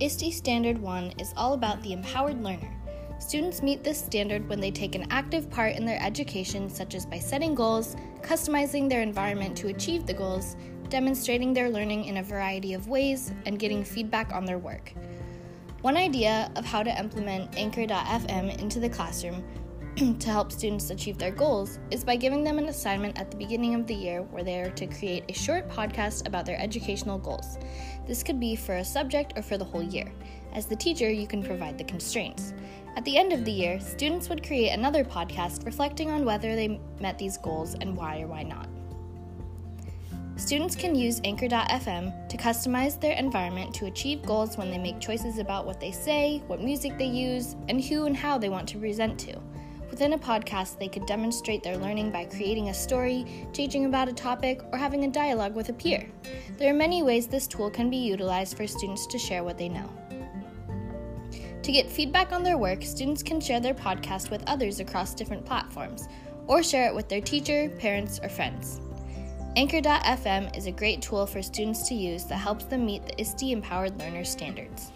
ISTE Standard 1 is all about the empowered learner. Students meet this standard when they take an active part in their education, such as by setting goals, customizing their environment to achieve the goals, demonstrating their learning in a variety of ways, and getting feedback on their work. One idea of how to implement Anchor.fm into the classroom to help students achieve their goals is by giving them an assignment at the beginning of the year where they are to create a short podcast about their educational goals. This could be for a subject or for the whole year. As the teacher, you can provide the constraints. At the end of the year, students would create another podcast reflecting on whether they met these goals and why or why not. Students can use Anchor.fm to customize their environment to achieve goals when they make choices about what they say, what music they use, and who and how they want to present to. Within a podcast, they could demonstrate their learning by creating a story, teaching about a topic, or having a dialogue with a peer. There are many ways this tool can be utilized for students to share what they know. To get feedback on their work, students can share their podcast with others across different platforms, or share it with their teacher, parents, or friends. Anchor.fm is a great tool for students to use that helps them meet the ISTE Empowered Learner standards.